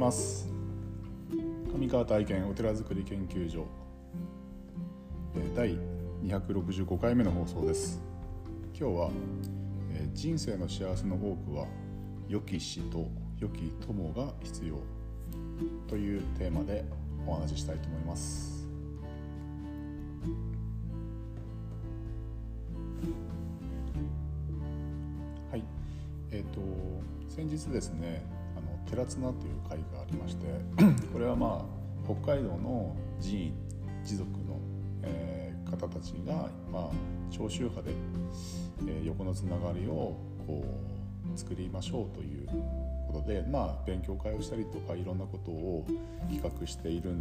ます。上川体験お寺づくり研究所。第265回目の放送です。今日は人生の幸せの多くは良き死と良き友が必要というテーマでお話ししたいと思います。はい。えっ、と先日ですね寺綱という会がありまして これはまあ北海道の寺院持続の、えー、方たちが、まあ、長州派で、えー、横のつながりをこう作りましょうということで、まあ、勉強会をしたりとかいろんなことを企画している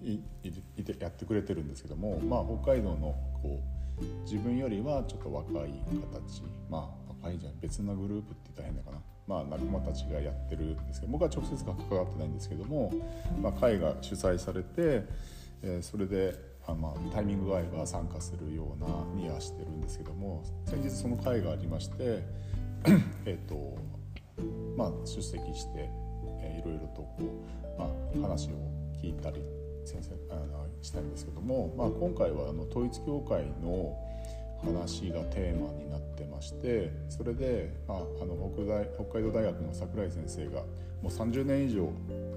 いいてやってくれてるんですけども、まあ、北海道のこう自分よりはちょっと若い形まあ若いじゃん別なグループって言ったら変だかな、まあ、仲間たちがやってるんですけど僕は直接関わってないんですけども、まあ、会が主催されて、えー、それであまあ、タイミングが合えば参加するようなにはしてるんですけども先日その会がありまして えっとまあ出席して、えー、いろいろとこう、まあ、話を聞いたり先生あしたんですけども、まあ、今回はあの統一教会の話がテーマになってましてそれで、まあ、あの北大北海道大学の櫻井先生がもう30年以上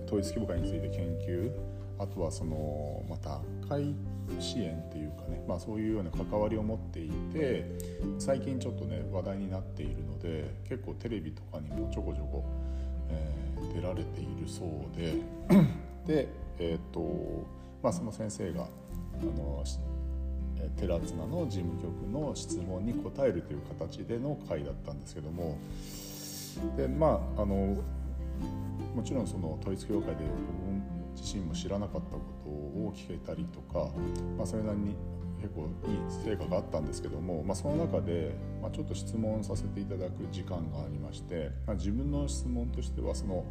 統一教会について研究あとはそのまた会支援っていうかね、まあ、そういうような関わりを持っていて最近ちょっとね話題になっているので結構テレビとかにもちょこちょこ、えー、出られているそうで。でえっ、ー、とまあその先生があの寺綱の事務局の質問に答えるという形での会だったんですけどもでまああのもちろんその統一教会で僕自身も知らなかったことを聞けたりとか、まあ、それなりに結構いい成果があったんですけども、まあ、その中で、まあ、ちょっと質問させていただく時間がありまして、まあ、自分の質問としてはその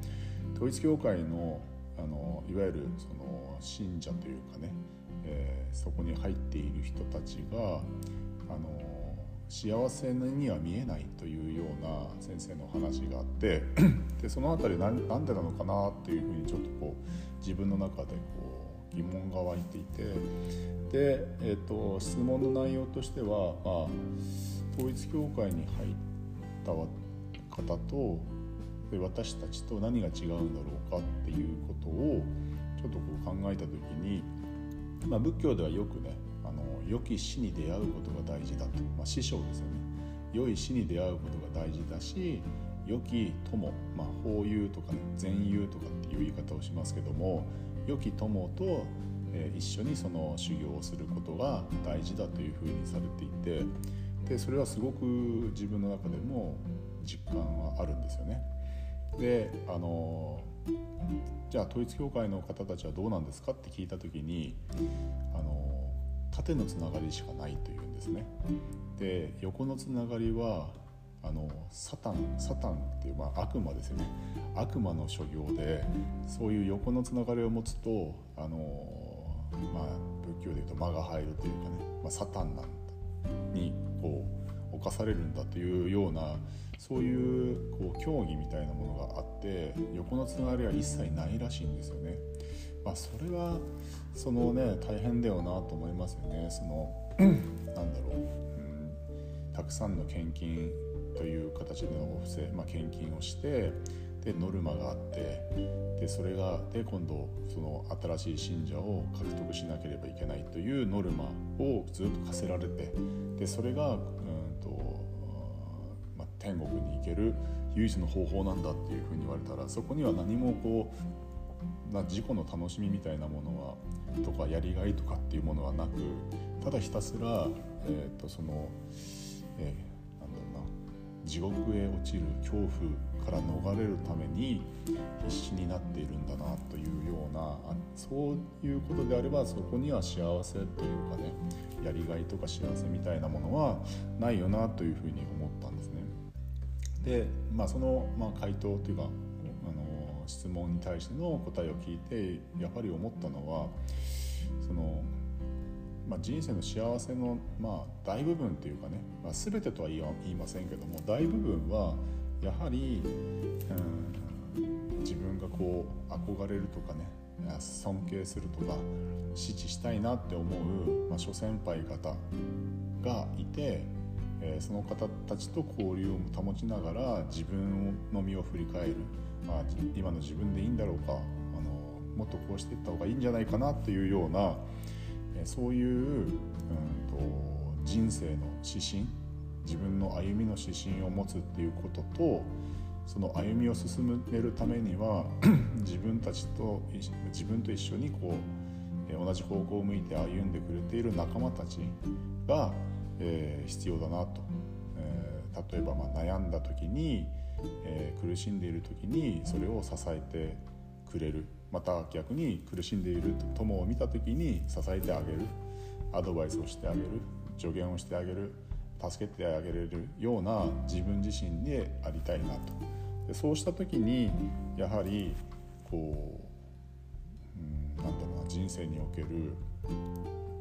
統一教会のあのいわゆるその信者というかね、えー、そこに入っている人たちがあの幸せには見えないというような先生の話があって でその辺り何何でなのかなっていうふうにちょっとこう自分の中でこう疑問が湧いていてで、えーと、質問の内容としては、まあ、統一教会に入った方と私たちと何が違うんだろうかっていうことをちょっとこう考えた時に、まあ、仏教ではよくねあの良き死に出会うことが大事だと、まあ、師匠ですよね良い死に出会うことが大事だし良き友、まあ、法友とかね善友とかっていう言い方をしますけども良き友と、え、一緒にその修行をすることが大事だというふうにされていてでそれはすごく自分の中でも実感はあるんですよね。であのじゃあ統一教会の方たちはどうなんですかって聞いた時にあの縦のつながりしかないというんですね。で横のつながりはあのサタンサタンっていう、まあ、悪魔ですよね悪魔の所業でそういう横のつながりを持つとあの、まあ、仏教でいうと魔が入るというかね、まあ、サタンなんにこう侵されるんだというようなそういうこう競技みたいなものがあって横のつながりは一切ないらしいんですよね。まあ、それはそのね大変だよなと思いますよね。その なんだろう、うん、たくさんの献金という形でのお布施、まあ、献金をしてでノルマがあってでそれがで今度その新しい信者を獲得しなければいけないというノルマをずっと課せられてでそれが、うんと天国に行ける唯一の方法なんだっていうふうに言われたらそこには何もこうな自己の楽しみみたいなものはとかやりがいとかっていうものはなくただひたすら、えーとその、えー、なんだろうな地獄へ落ちる恐怖から逃れるために必死になっているんだなというようなそういうことであればそこには幸せというかねやりがいとか幸せみたいなものはないよなというふうに思ったんですね。で、まあ、その、まあ、回答というかあの質問に対しての答えを聞いてやはり思ったのはその、まあ、人生の幸せの、まあ、大部分というかね、まあ、全てとは言いませんけども大部分はやはり、うんこう憧れるとかね尊敬するとか支持したいなって思う、まあ、諸先輩方がいて、え、その方たちと交流を保ちながら自分の身を振り返る、まあ、今の自分でいいんだろうか。あのもっとこうしていった方がいいんじゃないかなっていうような、え、そういう、うんと、人生の指針。自分の歩みの指針を持つっていうこととその歩みを進めるためには 自分たちと自分と一緒にこう同じ方向を向いて歩んでくれている仲間たちが、えー、必要だなと、えー、例えばま悩んだ時に、えー、苦しんでいる時にそれを支えてくれる。また逆に苦しんでいる友を見た時に支えてあげる。アドバイスをしてあげる。助言をしてあげる。助けてあげれるような自分自身でありたいなと。でそうした時にやはりこう、うん、なんだろうな人生における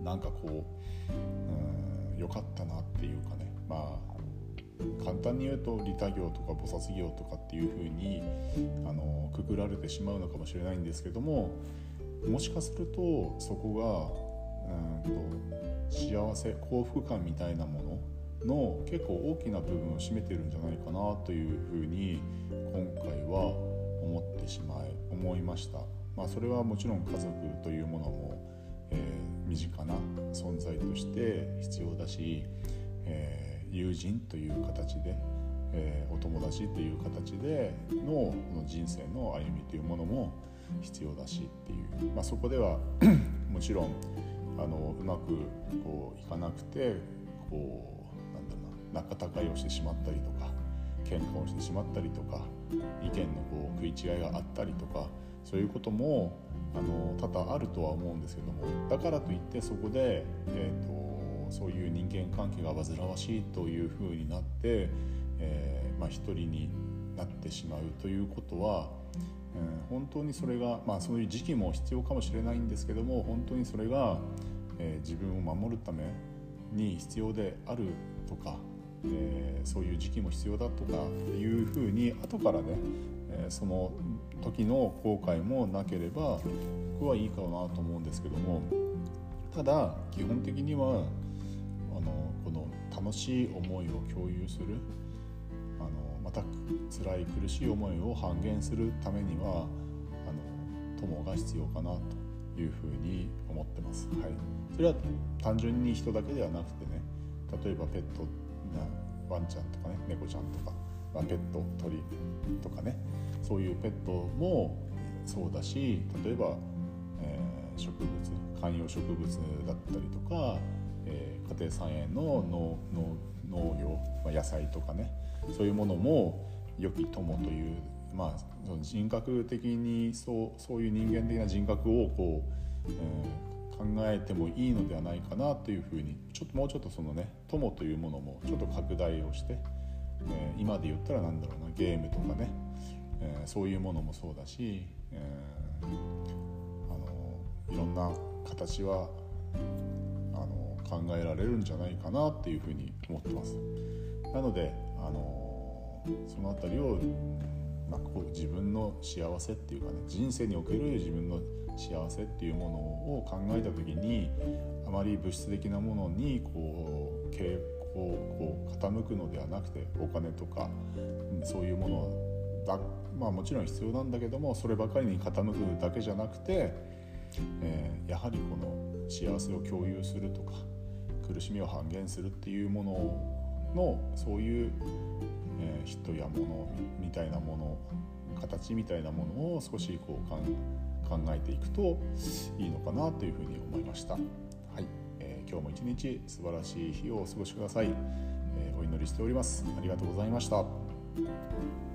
なんかこう、うん、よかったなっていうかね。まあ簡単に言うと利他業とか菩薩業とかっていうふうにあのくくられてしまうのかもしれないんですけどももしかするとそこがうんと幸せ幸福感みたいなものの結構大きな部分を占めてるんじゃないかなというふうに今回は思ってしまい思いました、まあ、それはもちろん家族というものも、えー、身近な存在として必要だし、えー、友人という形で、えー、お友達という形での人生の歩みというものも必要だしっていう、まあ、そこでは もちろんあのうまくこういかなくてこうなんだろうな仲違いをしてしまったりとか喧嘩をしてしまったりとか意見のこう食い違いがあったりとかそういうこともあの多々あるとは思うんですけどもだからといってそこで、えーと、そういう人間関係が煩わしいというふうになって、えーまあ、一人になってしまうということは、うん、本当にそれが、まあ、そういう時期も必要かもしれないんですけども本当にそれが、えー、自分を守るために必要であるとかえー、そういう時期も必要だとかっていうふうに後からね、えー、その時の後悔もなければ僕はいいかなと思うんですけどもただ基本的にはあのこの楽しい思いを共有するあのまた辛い苦しい思いを半減するためにはあの友が必要かなというふうに思ってます。はい、それは単純に人だけではなくてね例えばペットワンちゃんとかね猫ちゃんとか、まあ、ペット鳥とかねそういうペットもそうだし例えば、えー、植物観葉植物だったりとか、えー、家庭菜園の農業、まあ、野菜とかねそういうものも良き友という、まあ、人格的にそうそういう人間的な人格をこう、えー、考えてもいいのではないかなというふうにちょっともうちょっとそのね友というものもちょっと拡大をして、えー、今で言ったら何だろうなゲームとかね、えー、そういうものもそうだし、えー、あのいろんな形はあの考えられるんじゃないかなっていうふうに思ってます。なのであのその辺りをまあ、こう自分の幸せっていうかね人生における自分の幸せっていうものを考えた時にあまり物質的なものにこう傾向を傾くのではなくてお金とかそういうものだまあもちろん必要なんだけどもそればかりに傾くだけじゃなくて、えー、やはりこの幸せを共有するとか苦しみを半減するっていうもののそういう、えー、人や物みたいなもの形みたいなものを少しこう考えていくといいのかなというふうに思いました。はいえー、今日も一日素晴らしい日をお過ごしください、えー、お祈りしております。ありがとうございました。